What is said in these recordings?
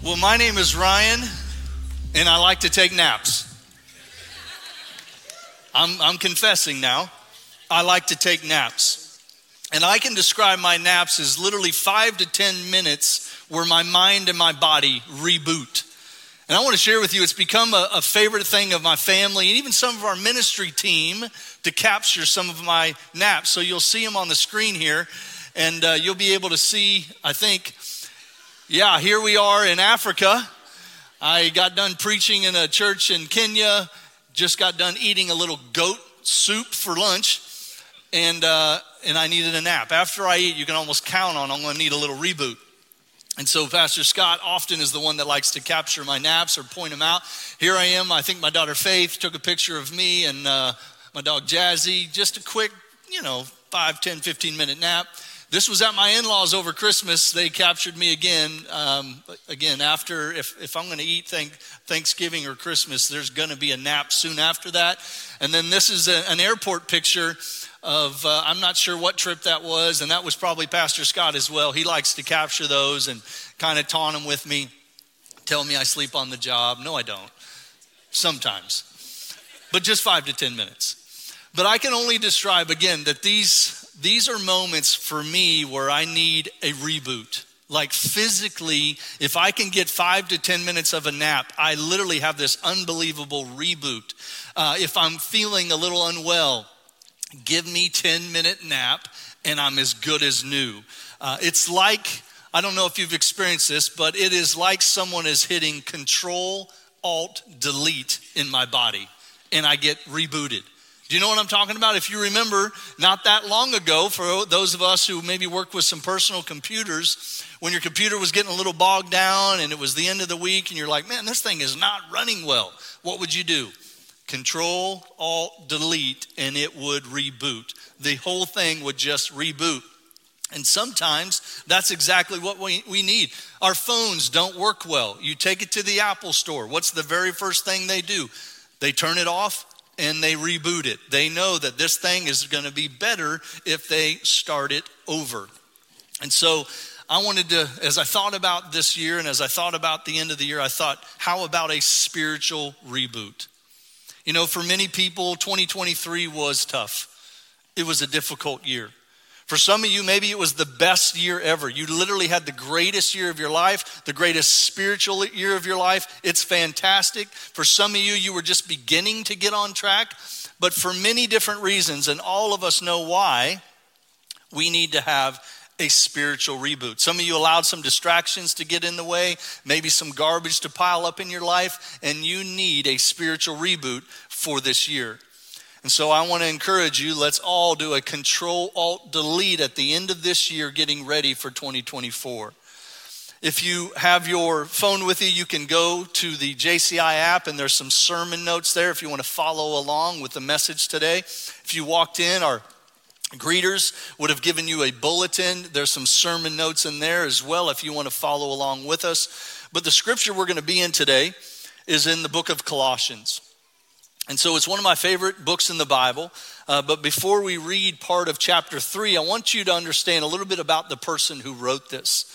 Well, my name is Ryan, and I like to take naps. I'm, I'm confessing now. I like to take naps. And I can describe my naps as literally five to 10 minutes where my mind and my body reboot. And I want to share with you, it's become a, a, favorite thing of my family and even some of our ministry team to capture some of my naps. So you'll see them on the screen here, and uh, you'll be able to see, I think, yeah, here we are in Africa. I got done preaching in a church in Kenya, just got done eating a little goat soup for lunch, and, uh, and I needed a nap. After I eat, you can almost count on I'm going to need a little reboot. And so Pastor Scott often is the one that likes to capture my naps or point them out. Here I am. I think my daughter Faith took a picture of me and uh, my dog Jazzy. Just a quick, you know, 5, 10, 15 minute nap. This was at my in-laws over Christmas. They captured me again. Um, again, after if, if I'm going to eat thank, Thanksgiving or Christmas, there's going to be a nap soon after that. And then this is a, an airport picture of uh, I'm not sure what trip that was, and that was probably Pastor Scott as well. He likes to capture those and kind of taunt them with me, tell me I sleep on the job. No, I don't. Sometimes, but just five to ten minutes. But I can only describe again that these these are moments for me where I need a reboot. Like physically, if I can get five to 10 minutes of a nap, I literally have this unbelievable reboot. Uh, if I'm feeling a little unwell, give me 10 minute nap and I'm as good as new. Uh, it's like, I don't know if you've experienced this, but it is like someone is hitting control, alt, delete in my body and I get rebooted. Do you know what I'm talking about? If you remember, not that long ago, for those of us who maybe work with some personal computers, when your computer was getting a little bogged down and it was the end of the week and you're like, man, this thing is not running well, what would you do? Control, Alt, Delete, and it would reboot. The whole thing would just reboot. And sometimes that's exactly what we, we need. Our phones don't work well. You take it to the Apple store. What's the very first thing they do? They turn it off and they reboot it. They know that this thing is going to be better if they start it over. And so I wanted to, as I thought about this year and as I thought about the end of the year, I thought, how about a spiritual reboot? You know, for many people, 2023 was tough. It was a difficult year. For some of you, maybe it was the best year ever. You literally had the greatest year of your life, the greatest spiritual year of your life. It's fantastic. For some of you, you were just beginning to get on track. But for many different reasons, and all of us know why, we need to have a spiritual reboot. Some of you allowed some distractions to get in the way, maybe some garbage to pile up in your life, and you need a spiritual reboot for this year. And so I want to encourage you, let's all do a control alt delete at the end of this year, getting ready for 2024. If you have your phone with you, you can go to the JCI app and there's some sermon notes there if you want to follow along with the message today. If you walked in, our Greeters would have given you a bulletin. There's some sermon notes in there as well if you want to follow along with us. But the scripture we're going to be in today is in the book of Colossians. And so it's one of my favorite books in the Bible. Uh, but before we read part of chapter three, I want you to understand a little bit about the person who wrote this.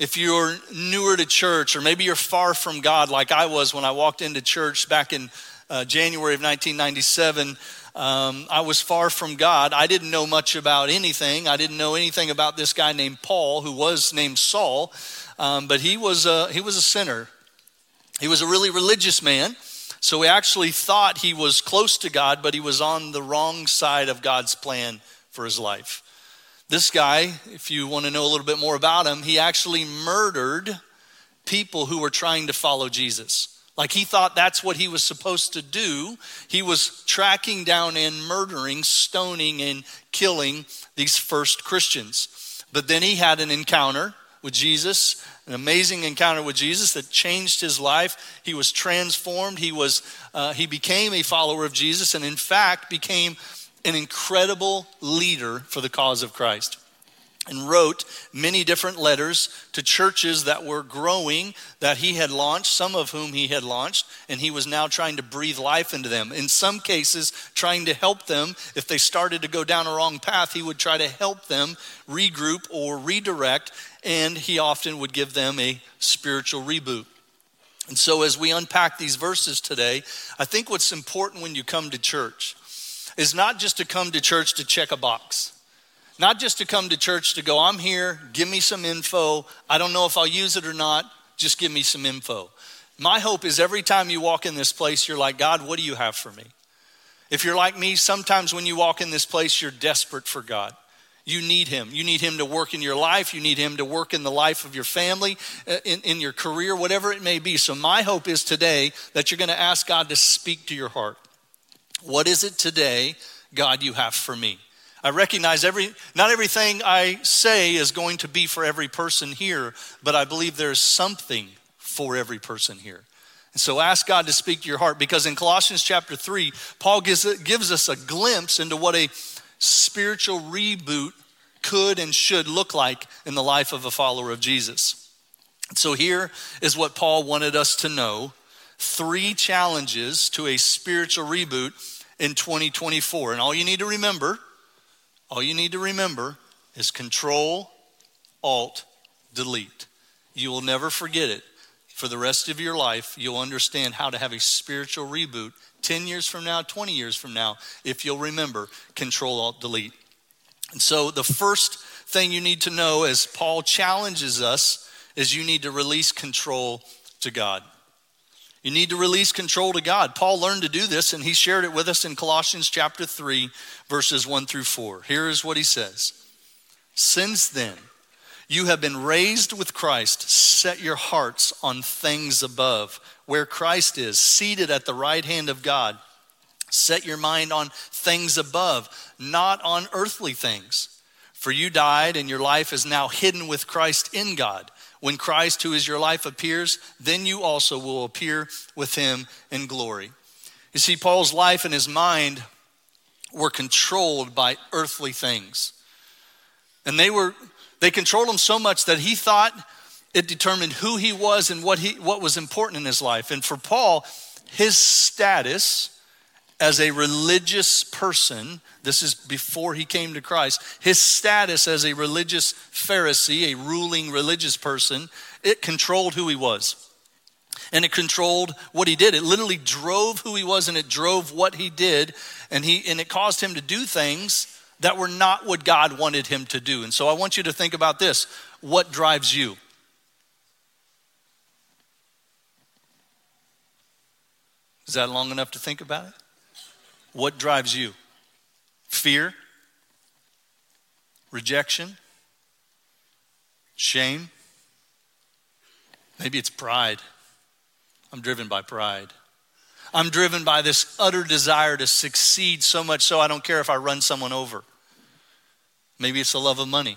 If you're newer to church, or maybe you're far from God, like I was when I walked into church back in uh, January of 1997, um, I was far from God. I didn't know much about anything. I didn't know anything about this guy named Paul, who was named Saul, um, but he was, a, he was a sinner. He was a really religious man. So he actually thought he was close to God, but he was on the wrong side of God's plan for his life. This guy, if you want to know a little bit more about him, he actually murdered people who were trying to follow Jesus. Like he thought that's what he was supposed to do. He was tracking down and murdering, stoning, and killing these first Christians. But then he had an encounter with Jesus, an amazing encounter with Jesus that changed his life. He was transformed. He was uh, he became a follower of Jesus, and in fact became an incredible leader for the cause of Christ. And wrote many different letters to churches that were growing that he had launched, some of whom he had launched, and he was now trying to breathe life into them. In some cases, trying to help them. If they started to go down a wrong path, he would try to help them regroup or redirect, and he often would give them a spiritual reboot. And so, as we unpack these verses today, I think what's important when you come to church is not just to come to church to check a box. Not just to come to church to go, I'm here, give me some info. I don't know if I'll use it or not, just give me some info. My hope is every time you walk in this place, you're like, God, what do you have for me? If you're like me, sometimes when you walk in this place, you're desperate for God. You need Him. You need Him to work in your life. You need Him to work in the life of your family, uh, in, in your career, whatever it may be. So, my hope is today that you're going to ask God to speak to your heart. What is it today, God, you have for me? I recognize every, not everything I say is going to be for every person here, but I believe there's something for every person here. And so ask God to speak to your heart because in Colossians chapter 3, Paul gives, gives us a glimpse into what a spiritual reboot could and should look like in the life of a follower of Jesus. So here is what Paul wanted us to know three challenges to a spiritual reboot in 2024. And all you need to remember all you need to remember is control, alt, delete. You will never forget it. For the rest of your life, you'll understand how to have a spiritual reboot 10 years from now, 20 years from now, if you'll remember control, alt, delete. And so the first thing you need to know as Paul challenges us is you need to release control to God. You need to release control to God. Paul learned to do this, and he shared it with us in Colossians chapter 3, verses 1 through 4. Here is what he says Since then, you have been raised with Christ. Set your hearts on things above, where Christ is, seated at the right hand of God. Set your mind on things above, not on earthly things. For you died, and your life is now hidden with Christ in God. When Christ, who is your life, appears, then you also will appear with him in glory. You see, Paul's life and his mind were controlled by earthly things. And they were they controlled him so much that he thought it determined who he was and what he what was important in his life. And for Paul, his status as a religious person, this is before he came to Christ, his status as a religious Pharisee, a ruling religious person, it controlled who he was. And it controlled what he did. It literally drove who he was and it drove what he did. And, he, and it caused him to do things that were not what God wanted him to do. And so I want you to think about this what drives you? Is that long enough to think about it? What drives you? Fear? Rejection? Shame? Maybe it's pride. I'm driven by pride. I'm driven by this utter desire to succeed so much so I don't care if I run someone over. Maybe it's the love of money.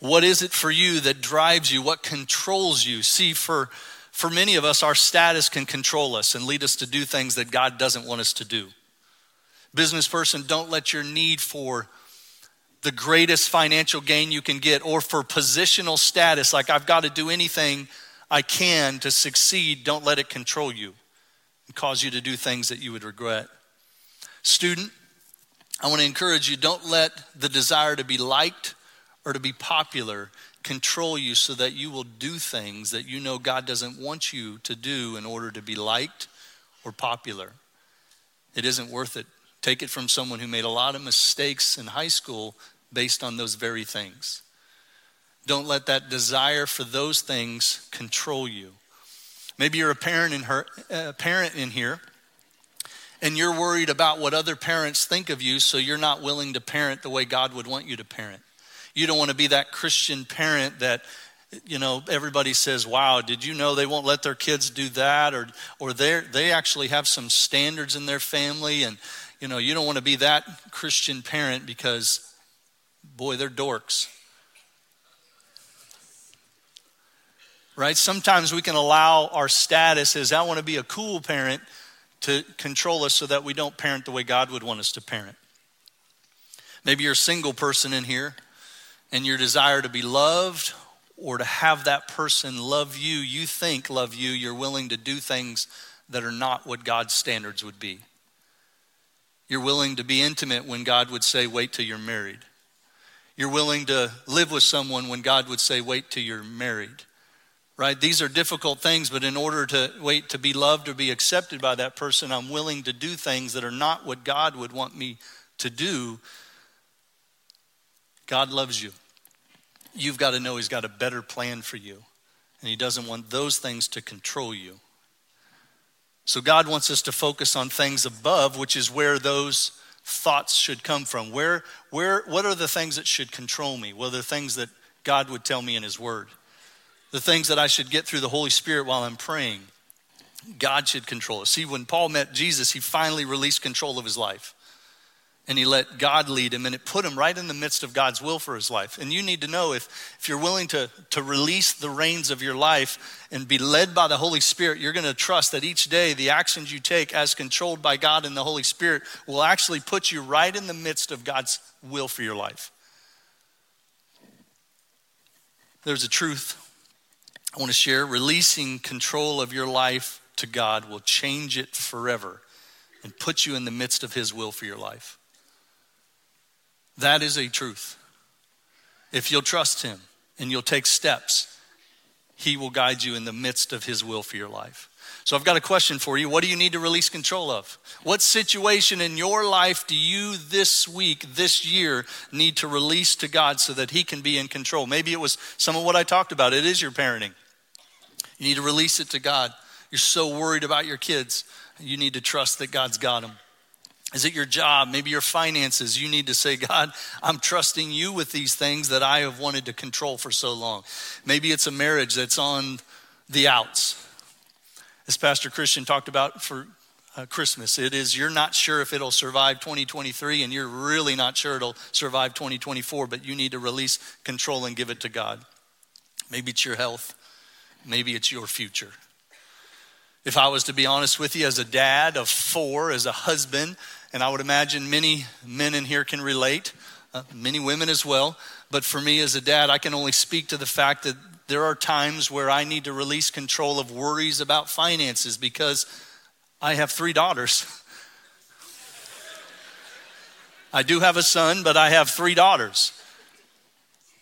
What is it for you that drives you? What controls you? See, for for many of us, our status can control us and lead us to do things that God doesn't want us to do. Business person, don't let your need for the greatest financial gain you can get or for positional status, like I've got to do anything I can to succeed, don't let it control you and cause you to do things that you would regret. Student, I want to encourage you don't let the desire to be liked or to be popular control you so that you will do things that you know God doesn't want you to do in order to be liked or popular. It isn't worth it. Take it from someone who made a lot of mistakes in high school based on those very things. Don't let that desire for those things control you. Maybe you're a parent in, her, a parent in here and you're worried about what other parents think of you, so you're not willing to parent the way God would want you to parent. You don't want to be that Christian parent that you know everybody says wow did you know they won't let their kids do that? Or or they they actually have some standards in their family and you know you don't want to be that christian parent because boy they're dorks. Right? Sometimes we can allow our status as i want to be a cool parent to control us so that we don't parent the way god would want us to parent. Maybe you're a single person in here and your desire to be loved or to have that person love you, you think love you, you're willing to do things that are not what God's standards would be. You're willing to be intimate when God would say, wait till you're married. You're willing to live with someone when God would say, wait till you're married. Right? These are difficult things, but in order to wait to be loved or be accepted by that person, I'm willing to do things that are not what God would want me to do. God loves you. You've got to know He's got a better plan for you, and He doesn't want those things to control you. So God wants us to focus on things above, which is where those thoughts should come from. Where, where, what are the things that should control me? Well, the things that God would tell me in His Word? The things that I should get through the Holy Spirit while I'm praying. God should control us. See, when Paul met Jesus, he finally released control of his life and he let God lead him, and it put him right in the midst of God's will for his life. And you need to know if, if you're willing to, to release the reins of your life and be led by the Holy Spirit, you're going to trust that each day the actions you take, as controlled by God and the Holy Spirit, will actually put you right in the midst of God's will for your life. There's a truth I want to share. Releasing control of your life to God will change it forever and put you in the midst of His will for your life. That is a truth. If you'll trust Him and you'll take steps, He will guide you in the midst of His will for your life. So I've got a question for you. What do you need to release control of? What situation in your life do you this week, this year, need to release to God so that He can be in control? Maybe it was some of what I talked about. It is your parenting. You need to release it to God. You're so worried about your kids. You need to trust that God's got them. Is it your job? Maybe your finances? You need to say, God, I'm trusting you with these things that I have wanted to control for so long. Maybe it's a marriage that's on the outs. As Pastor Christian talked about for uh, Christmas, it is you're not sure if it'll survive 2023 and you're really not sure it'll survive 2024, but you need to release control and give it to God. Maybe it's your health, maybe it's your future. If I was to be honest with you, as a dad of four, as a husband, and I would imagine many men in here can relate, uh, many women as well. But for me as a dad, I can only speak to the fact that there are times where I need to release control of worries about finances because I have three daughters. I do have a son, but I have three daughters.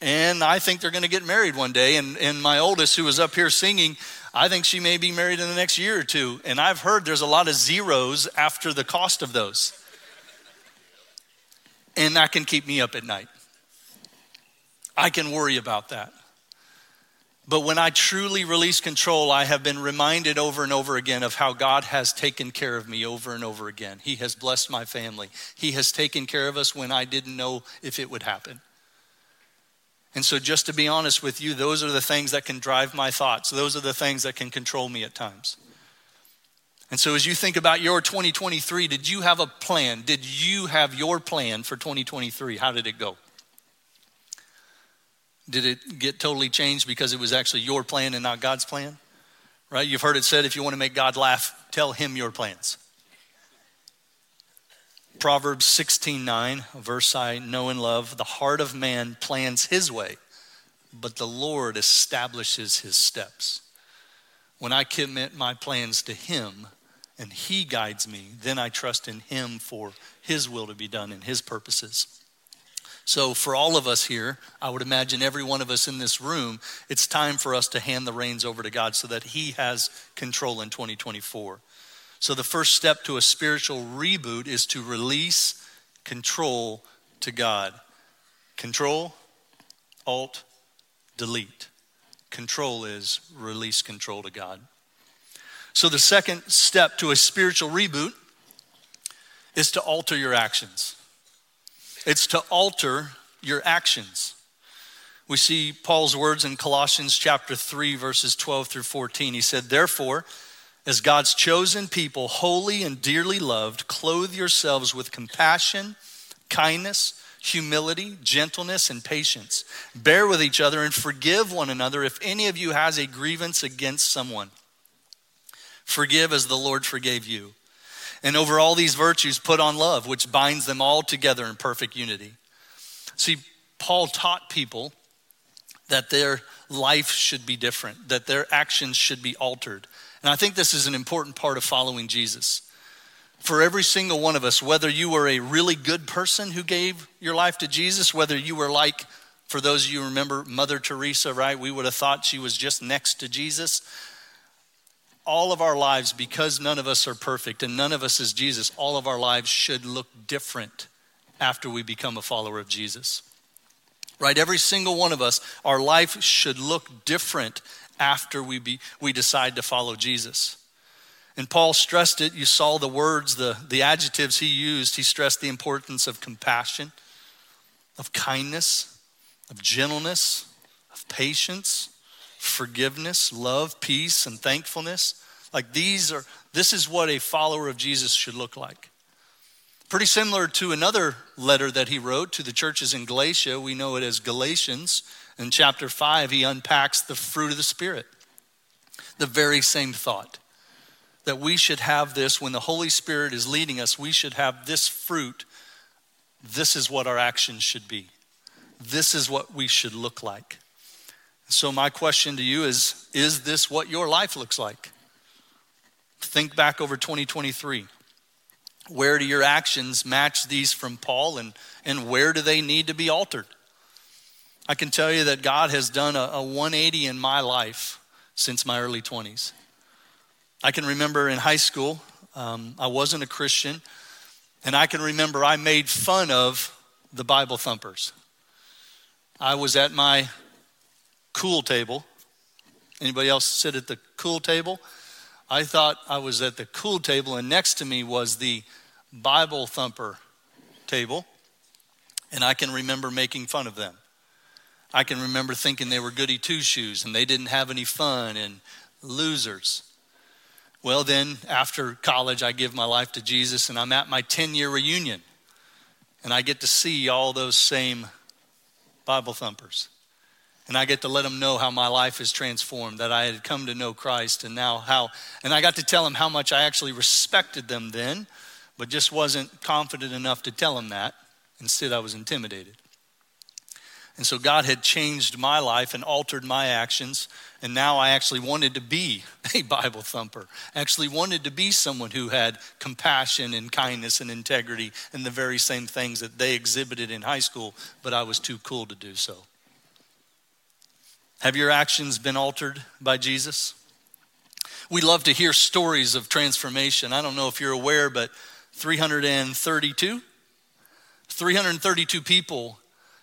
And I think they're going to get married one day. And, and my oldest, who was up here singing, I think she may be married in the next year or two. And I've heard there's a lot of zeros after the cost of those and that can keep me up at night. I can worry about that. But when I truly release control, I have been reminded over and over again of how God has taken care of me over and over again. He has blessed my family. He has taken care of us when I didn't know if it would happen. And so, just to be honest with you, those are the things that can drive my thoughts. Those are the things that can control me at times. And so, as you think about your 2023, did you have a plan? Did you have your plan for 2023? How did it go? Did it get totally changed because it was actually your plan and not God's plan? Right? You've heard it said if you want to make God laugh, tell him your plans. Proverbs 16:9, verse I know and love, the heart of man plans his way, but the Lord establishes his steps. When I commit my plans to him, and He guides me, then I trust in Him for His will to be done and His purposes. So, for all of us here, I would imagine every one of us in this room, it's time for us to hand the reins over to God so that He has control in 2024. So, the first step to a spiritual reboot is to release control to God. Control, Alt, delete. Control is release control to God. So, the second step to a spiritual reboot is to alter your actions. It's to alter your actions. We see Paul's words in Colossians chapter 3, verses 12 through 14. He said, Therefore, as God's chosen people, holy and dearly loved, clothe yourselves with compassion, kindness, humility, gentleness, and patience. Bear with each other and forgive one another if any of you has a grievance against someone. Forgive as the Lord forgave you. And over all these virtues, put on love, which binds them all together in perfect unity. See, Paul taught people that their life should be different, that their actions should be altered. And I think this is an important part of following Jesus. For every single one of us, whether you were a really good person who gave your life to Jesus, whether you were like, for those of you remember Mother Teresa, right? We would have thought she was just next to Jesus. All of our lives, because none of us are perfect and none of us is Jesus, all of our lives should look different after we become a follower of Jesus. Right? Every single one of us, our life should look different after we, be, we decide to follow Jesus. And Paul stressed it. You saw the words, the, the adjectives he used. He stressed the importance of compassion, of kindness, of gentleness, of patience, forgiveness, love, peace, and thankfulness. Like these are, this is what a follower of Jesus should look like. Pretty similar to another letter that he wrote to the churches in Galatia. We know it as Galatians. In chapter 5, he unpacks the fruit of the Spirit. The very same thought that we should have this when the Holy Spirit is leading us, we should have this fruit. This is what our actions should be. This is what we should look like. So, my question to you is Is this what your life looks like? Think back over 2023. Where do your actions match these from Paul, and, and where do they need to be altered? I can tell you that God has done a, a 180 in my life since my early 20s. I can remember in high school, um, I wasn't a Christian, and I can remember I made fun of the Bible thumpers. I was at my cool table. Anybody else sit at the cool table? I thought I was at the cool table, and next to me was the Bible thumper table, and I can remember making fun of them. I can remember thinking they were goody two shoes and they didn't have any fun and losers. Well, then, after college, I give my life to Jesus and I'm at my 10 year reunion. And I get to see all those same Bible thumpers. And I get to let them know how my life is transformed, that I had come to know Christ, and now how, and I got to tell them how much I actually respected them then, but just wasn't confident enough to tell them that. Instead, I was intimidated. And so God had changed my life and altered my actions. And now I actually wanted to be a Bible thumper. Actually wanted to be someone who had compassion and kindness and integrity and the very same things that they exhibited in high school, but I was too cool to do so. Have your actions been altered by Jesus? We love to hear stories of transformation. I don't know if you're aware, but 332 332 people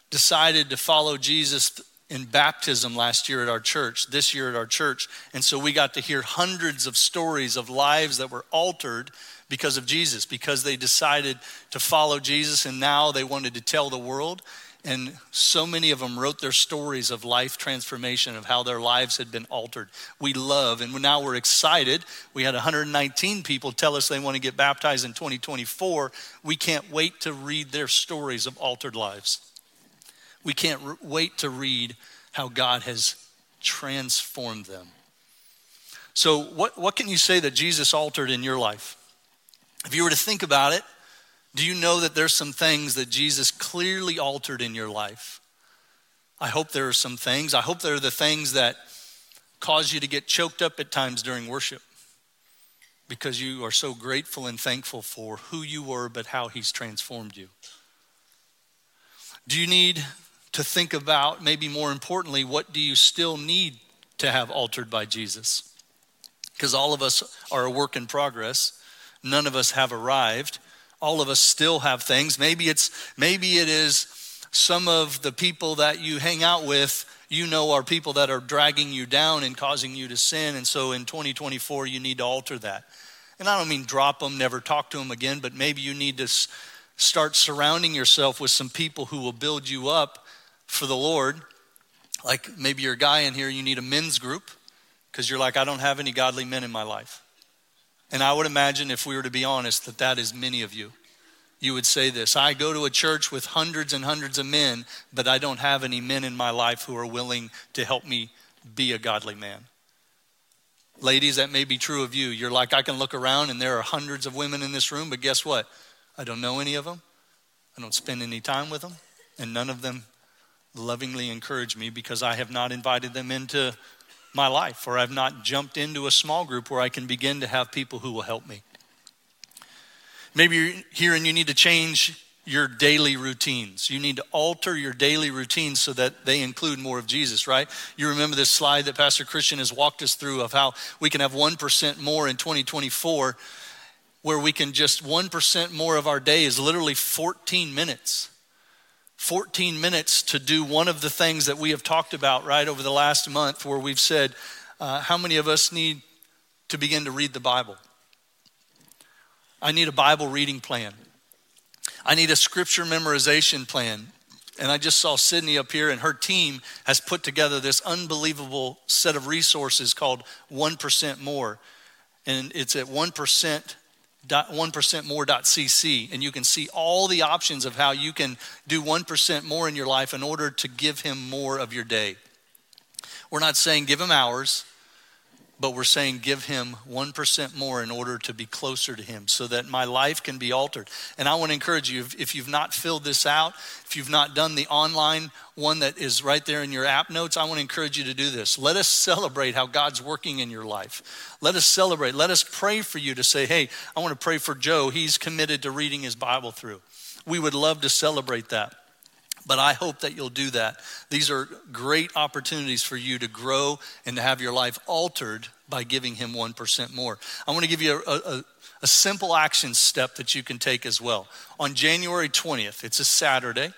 decided to follow Jesus in baptism last year at our church, this year at our church. And so we got to hear hundreds of stories of lives that were altered because of Jesus, because they decided to follow Jesus and now they wanted to tell the world. And so many of them wrote their stories of life transformation, of how their lives had been altered. We love, and now we're excited. We had 119 people tell us they want to get baptized in 2024. We can't wait to read their stories of altered lives. We can't wait to read how God has transformed them. So, what, what can you say that Jesus altered in your life? If you were to think about it, do you know that there's some things that Jesus clearly altered in your life? I hope there are some things. I hope there are the things that cause you to get choked up at times during worship because you are so grateful and thankful for who you were, but how He's transformed you. Do you need to think about, maybe more importantly, what do you still need to have altered by Jesus? Because all of us are a work in progress. None of us have arrived. All of us still have things. Maybe it's maybe it is some of the people that you hang out with you know are people that are dragging you down and causing you to sin and so in 2024 you need to alter that and i don't mean drop them never talk to them again but maybe you need to start surrounding yourself with some people who will build you up for the Lord, like maybe you're a guy in here, you need a men's group because you're like, I don't have any godly men in my life. And I would imagine, if we were to be honest, that that is many of you. You would say this I go to a church with hundreds and hundreds of men, but I don't have any men in my life who are willing to help me be a godly man. Ladies, that may be true of you. You're like, I can look around and there are hundreds of women in this room, but guess what? I don't know any of them. I don't spend any time with them, and none of them lovingly encourage me because I have not invited them into my life or I've not jumped into a small group where I can begin to have people who will help me. Maybe you're here and you need to change your daily routines. You need to alter your daily routines so that they include more of Jesus, right? You remember this slide that Pastor Christian has walked us through of how we can have 1% more in 2024, where we can just 1% more of our day is literally 14 minutes. 14 minutes to do one of the things that we have talked about right over the last month, where we've said, uh, how many of us need to begin to read the Bible? I need a Bible reading plan. I need a scripture memorization plan. And I just saw Sydney up here, and her team has put together this unbelievable set of resources called 1% More. And it's at 1%. 1% more.cc and you can see all the options of how you can do 1% more in your life in order to give him more of your day. We're not saying give him hours, but we're saying give him 1% more in order to be closer to him so that my life can be altered. And I want to encourage you if, if, you've not filled this out, if you've not done the online one that is right there in your app notes, I want to encourage you to do this. Let us celebrate how God's working in your life. Let us celebrate. Let us pray for you to say, hey, I want to pray for Joe. He's committed to reading his Bible through. We would love to celebrate that. But I hope that you'll do that. These are great opportunities for you to grow and to have your life altered by giving Him 1% more. I want to give you a, a, a simple action step that you can take as well. On January 20th, it's a Saturday.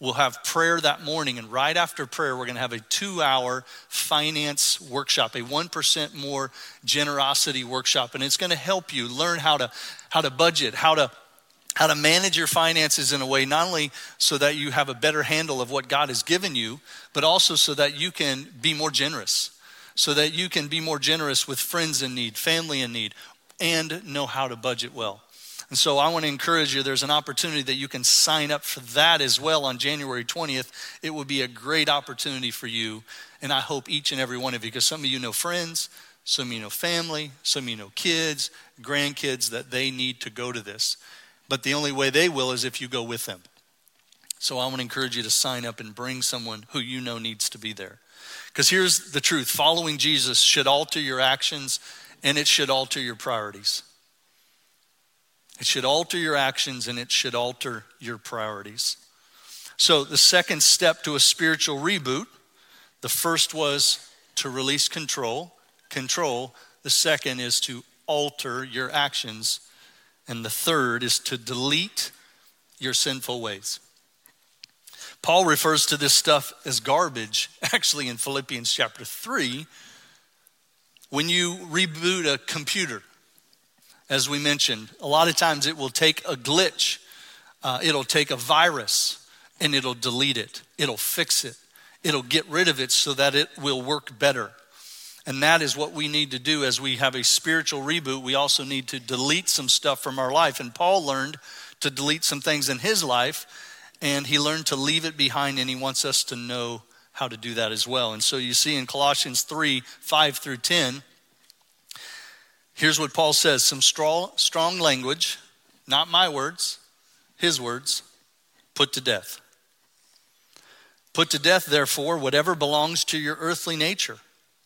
We'll have prayer that morning, and right after prayer, we're going to have a two hour finance workshop, a 1% more generosity workshop. And it's going to help you learn how to, how to budget, how to how to manage your finances in a way not only so that you have a better handle of what God has given you, but also so that you can be more generous, so that you can be more generous with friends in need, family in need, and know how to budget well. And so I want to encourage you, there's an opportunity that you can sign up for that as well on January 20th. It would be a great opportunity for you. And I hope each and every one of you, because some of you know friends, some of you know family, some of you know kids, grandkids, that they need to go to this. But the only way they will is if you go with them. So I want to encourage you to sign up and bring someone who you know needs to be there. Because here's the truth following Jesus should alter your actions and it should alter your priorities. It should alter your actions and it should alter your priorities. So, the second step to a spiritual reboot the first was to release control, control. The second is to alter your actions and the third is to delete your sinful ways. Paul refers to this stuff as garbage, actually, in Philippians chapter 3. When you reboot a computer, as we mentioned, a lot of times it will take a glitch, uh, it'll take a virus, and it'll delete it, it'll fix it, it'll get rid of it so that it will work better. And that is what we need to do as we have a spiritual reboot. We also need to delete some stuff from our life. And Paul learned to delete some things in his life, and he learned to leave it behind, and he wants us to know how to do that as well. And so you see in Colossians 3 5 through 10, here's what Paul says some strong, strong language, not my words, his words, put to death. Put to death, therefore, whatever belongs to your earthly nature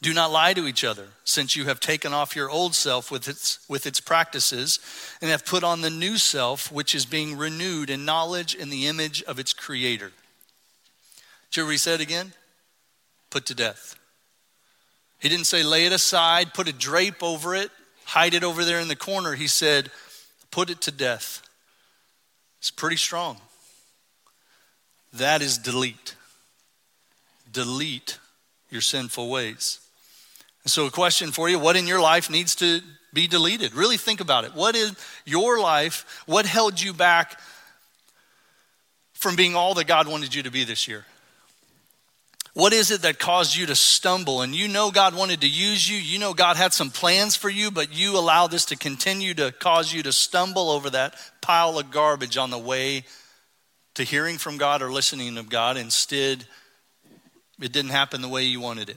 Do not lie to each other, since you have taken off your old self with its, with its practices and have put on the new self, which is being renewed in knowledge in the image of its creator. Did he said again? Put to death. He didn't say lay it aside, put a drape over it, hide it over there in the corner. He said, put it to death. It's pretty strong. That is delete. Delete your sinful ways. So, a question for you what in your life needs to be deleted? Really think about it. What in your life, what held you back from being all that God wanted you to be this year? What is it that caused you to stumble? And you know God wanted to use you. You know God had some plans for you, but you allow this to continue to cause you to stumble over that pile of garbage on the way to hearing from God or listening to God. Instead, it didn't happen the way you wanted it.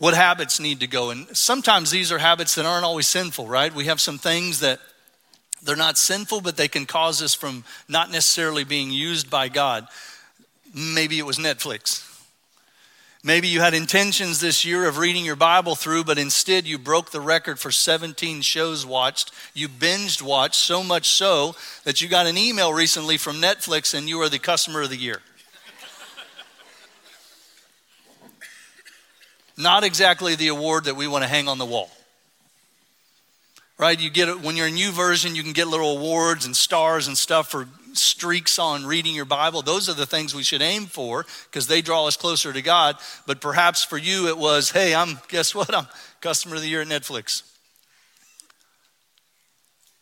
What habits need to go? And sometimes these are habits that aren't always sinful, right? We have some things that they're not sinful, but they can cause us from not necessarily being used by God. Maybe it was Netflix. Maybe you had intentions this year of reading your Bible through, but instead you broke the record for 17 shows watched. You binged watched so much so that you got an email recently from Netflix and you are the customer of the year. Not exactly the award that we want to hang on the wall right? You get it when you're a YouVersion, you can get little awards and stars and stuff for streaks on reading your Bible. Those are the things we should aim for because they draw us closer to God. But perhaps for you, it was, hey, I'm, guess what? I'm customer of the year at Netflix.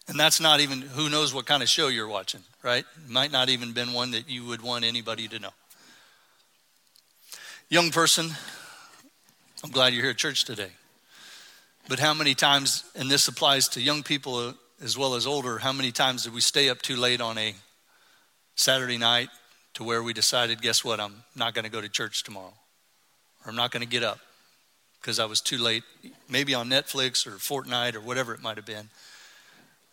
And that's not even, who knows what kind of show you're watching, right? Might not even been one that you would want anybody to know. Young person, I'm glad you're here at church today. But how many times, and this applies to young people as well as older, how many times did we stay up too late on a Saturday night to where we decided, guess what, I'm not going to go to church tomorrow? Or I'm not going to get up because I was too late, maybe on Netflix or Fortnite or whatever it might have been.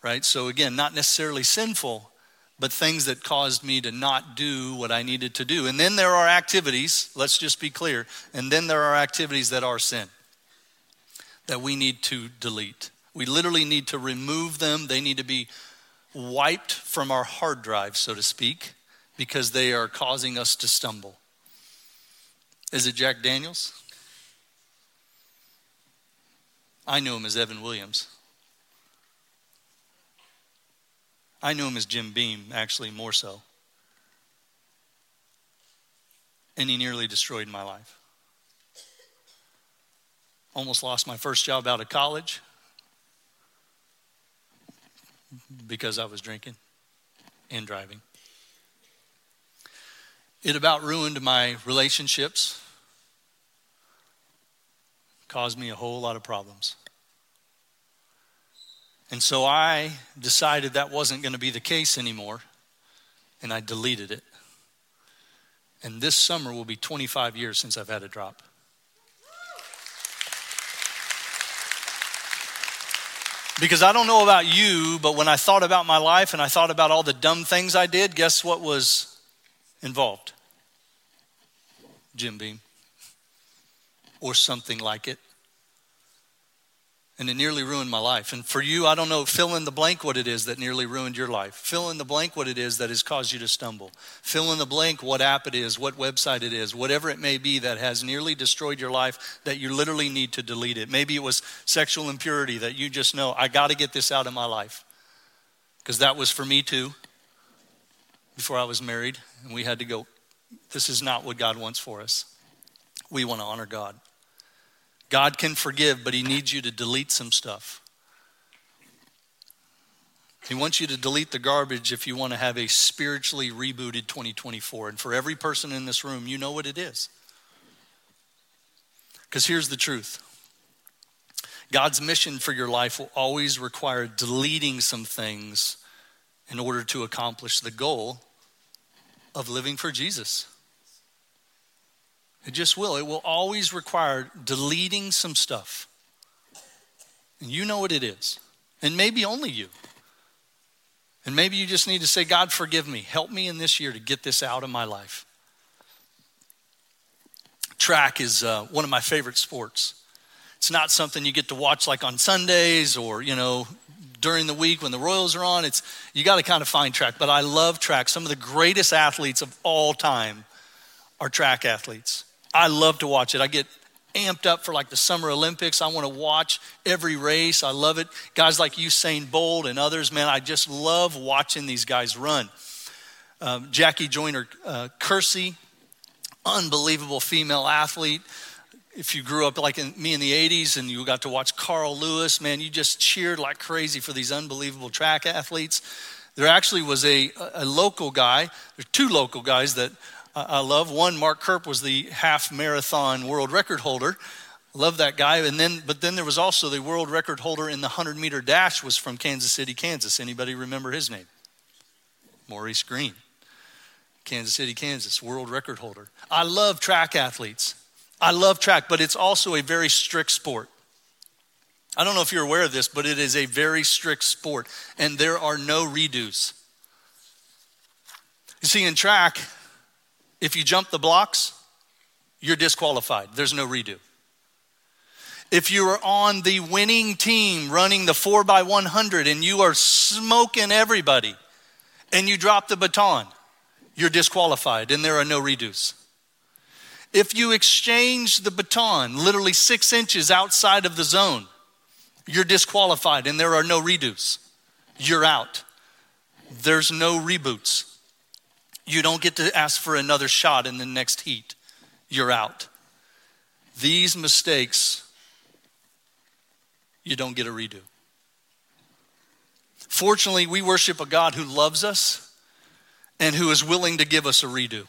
Right? So, again, not necessarily sinful, but things that caused me to not do what I needed to do. And then there are activities, let's just be clear, and then there are activities that are sin that we need to delete. We literally need to remove them. They need to be wiped from our hard drive, so to speak, because they are causing us to stumble. Is it Jack Daniels? I knew him as Evan Williams. I knew him as Jim Beam, actually, more so. And he nearly destroyed my life. Almost lost my first job out of college because I was drinking and driving. It about ruined my relationships, caused me a whole lot of problems. And so I decided that wasn't going to be the case anymore, and I deleted it. And this summer will be 25 years since I've had a drop. Because I don't know about you, but when I thought about my life and I thought about all the dumb things I did, guess what was involved? Jim Beam. Or something like it and it nearly ruined my life. And for you, I don't know, fill in the blank what it is that nearly ruined your life. Fill in the blank what it is that has caused you to stumble. Fill in the blank what app it is, what website it is, whatever it may be that has nearly destroyed your life that you literally need to delete it. Maybe it was sexual impurity that you just know, I got to get this out of my life. Because that was for me too before I was married. And we had to go, this is not what God wants for us. We want to honor God. God can forgive, but He needs you to delete some stuff. He wants you to delete the garbage if you want to have a spiritually rebooted 2024. And for every person in this room, you know what it is. Because here's the truth God's mission for your life will always require deleting some things in order to accomplish the goal of living for Jesus. It just will. It will always require deleting some stuff. And you know what it is. And maybe only you. And maybe you just need to say, God, forgive me. Help me in this year to get this out of my life. Track is uh, one of my favorite sports. It's not something you get to watch like on Sundays or, you know, during the week when the Royals are on. It's you got to kind of find track. But I love track. Some of the greatest athletes of all time are track athletes. I love to watch it. I get amped up for like the Summer Olympics. I want to watch every race. I love it. Guys like Usain Bolt and others, man, I just love watching these guys run. Um, Jackie Joyner uh, Kersee, unbelievable female athlete. If you grew up like in, me in the 80s and you got to watch Carl Lewis, man, you just cheered like crazy for these unbelievable track athletes. There actually was a, a local guy, there's two local guys that I love. One, Mark Curp was the half marathon world record holder. Love that guy. And then, but then there was also the world record holder in the 100 meter dash was from Kansas City, Kansas. Anybody remember his name? Maurice Greene, Kansas City, Kansas, world record holder. I love track athletes. I love track, but it's also a very strict sport. I don't know if you're aware of this, but it is a very strict sport, and there are no redos. You see, in track, if you jump the blocks, you're disqualified. There's no redo. If you are on the winning team running the 4 by 100 and you are smoking everybody and you drop the baton, you're disqualified and there are no redos. If you exchange the baton literally six inches outside of the zone, you're disqualified and there are no redos. You're out. There's no reboots. You don't get to ask for another shot in the next heat. You're out. These mistakes, you don't get a redo. Fortunately, we worship a God who loves us and who is willing to give us a redo.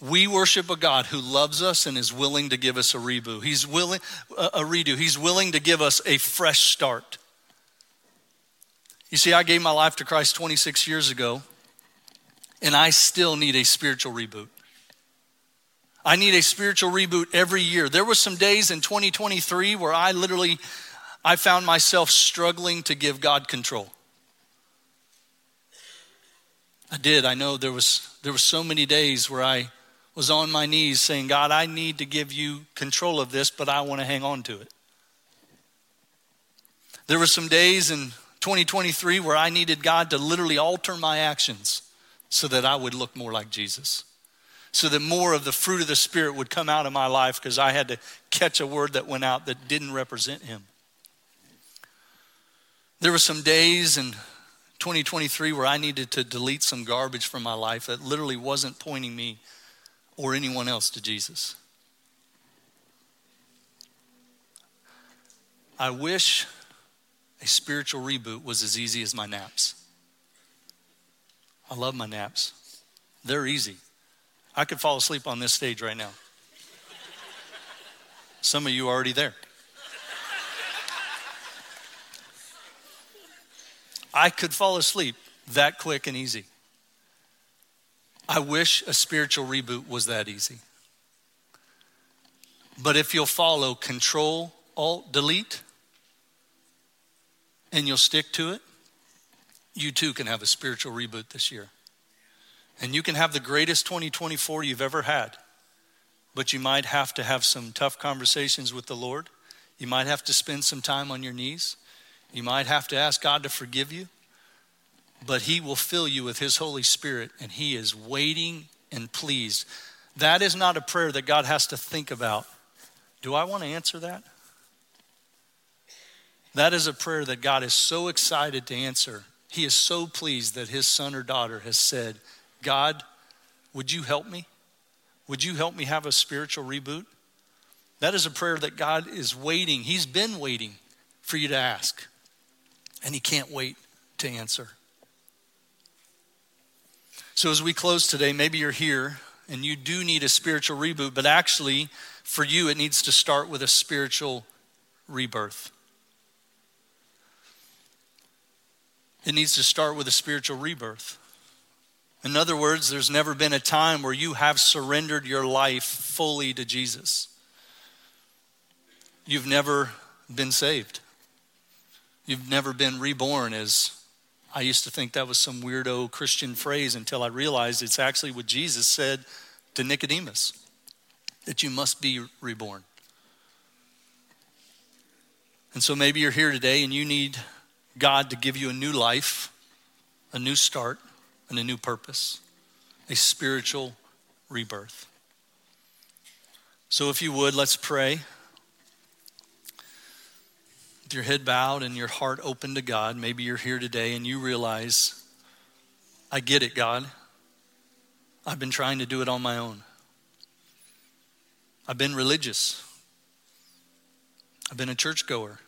We worship a God who loves us and is willing to give us a reboot. He's willing a redo. He's willing to give us a fresh start. You see, I gave my life to Christ 26 years ago, and I still need a spiritual reboot. I need a spiritual reboot every year. There were some days in 2023 where I literally I found myself struggling to give God control. I did. I know there was there were so many days where I was on my knees saying, God, I need to give you control of this, but I want to hang on to it. There were some days in 2023 where I needed God to literally alter my actions so that I would look more like Jesus. So that more of the fruit of the Spirit would come out of my life because I had to catch a word that went out that didn't represent Him. There were some days in 2023 where I needed to delete some garbage from my life that literally wasn't pointing me or anyone else to Jesus. I wish a spiritual reboot was as easy as my naps. I love my naps, they're easy. I could fall asleep on this stage right now. Some of you are already there. I could fall asleep that quick and easy. I wish a spiritual reboot was that easy. But if you'll follow Control, Alt, Delete, and you'll stick to it, you too can have a spiritual reboot this year. And you can have the greatest 2024 you've ever had. But you might have to have some tough conversations with the Lord. You might have to spend some time on your knees. You might have to ask God to forgive you but He will fill you with His Holy Spirit, and He is waiting and pleased. That is not a prayer that God has to think about. Do I want to answer that? That is a prayer that God is so excited to answer. He is so pleased that his son or daughter has said, God, would you help me? Would you help me have a spiritual reboot? That is a prayer that God is waiting. He's been waiting for you to ask, and He can't wait to answer. So, as we close today, maybe you're here and you do need a spiritual reboot, but actually, for you, it needs to start with a spiritual rebirth. It needs to start with a spiritual rebirth. In other words, there's never been a time where you have surrendered your life fully to Jesus. You've never been saved. You've never been reborn as I used to think that was some weirdo Christian phrase until I realized it's actually what Jesus said to Nicodemus that you must be reborn. And so maybe you're here today and you need God to give you a new life, a new start, and a new purpose, a spiritual rebirth. So if you would, let's pray with your head bowed and your heart open to God, maybe you're here today and you realize, I get it, God. I've been trying to do it on my own. I've been religious. I've been a churchgoer.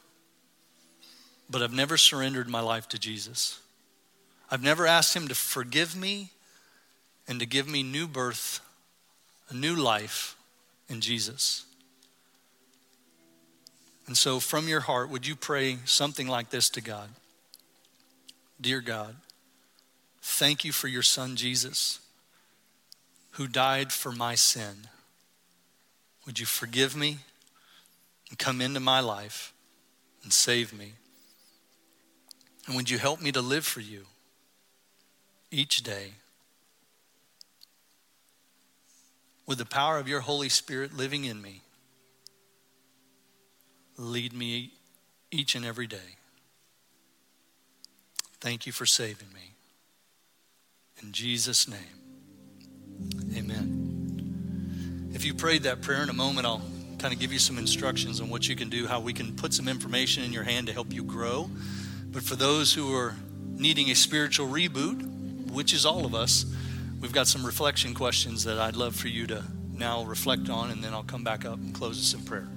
But I've never surrendered my life to Jesus. I've never asked Him to forgive me and to give me new birth, a new life in Jesus. And so, from your heart, would you pray something like this to God? Dear God, thank you for your son Jesus, who died for my sin. Would you forgive me and come into my life and save me? And would you help me to live for you each day with the power of your Holy Spirit living in me? Lead me each and every day. Thank you for saving me. In Jesus' name, amen. If you prayed that prayer in a moment, I'll kind of give you some instructions on what you can do, how we can put some information in your hand to help you grow. But for those who are needing a spiritual reboot, which is all of us, we've got some reflection questions that I'd love for you to now reflect on, and then I'll come back up and close us in prayer.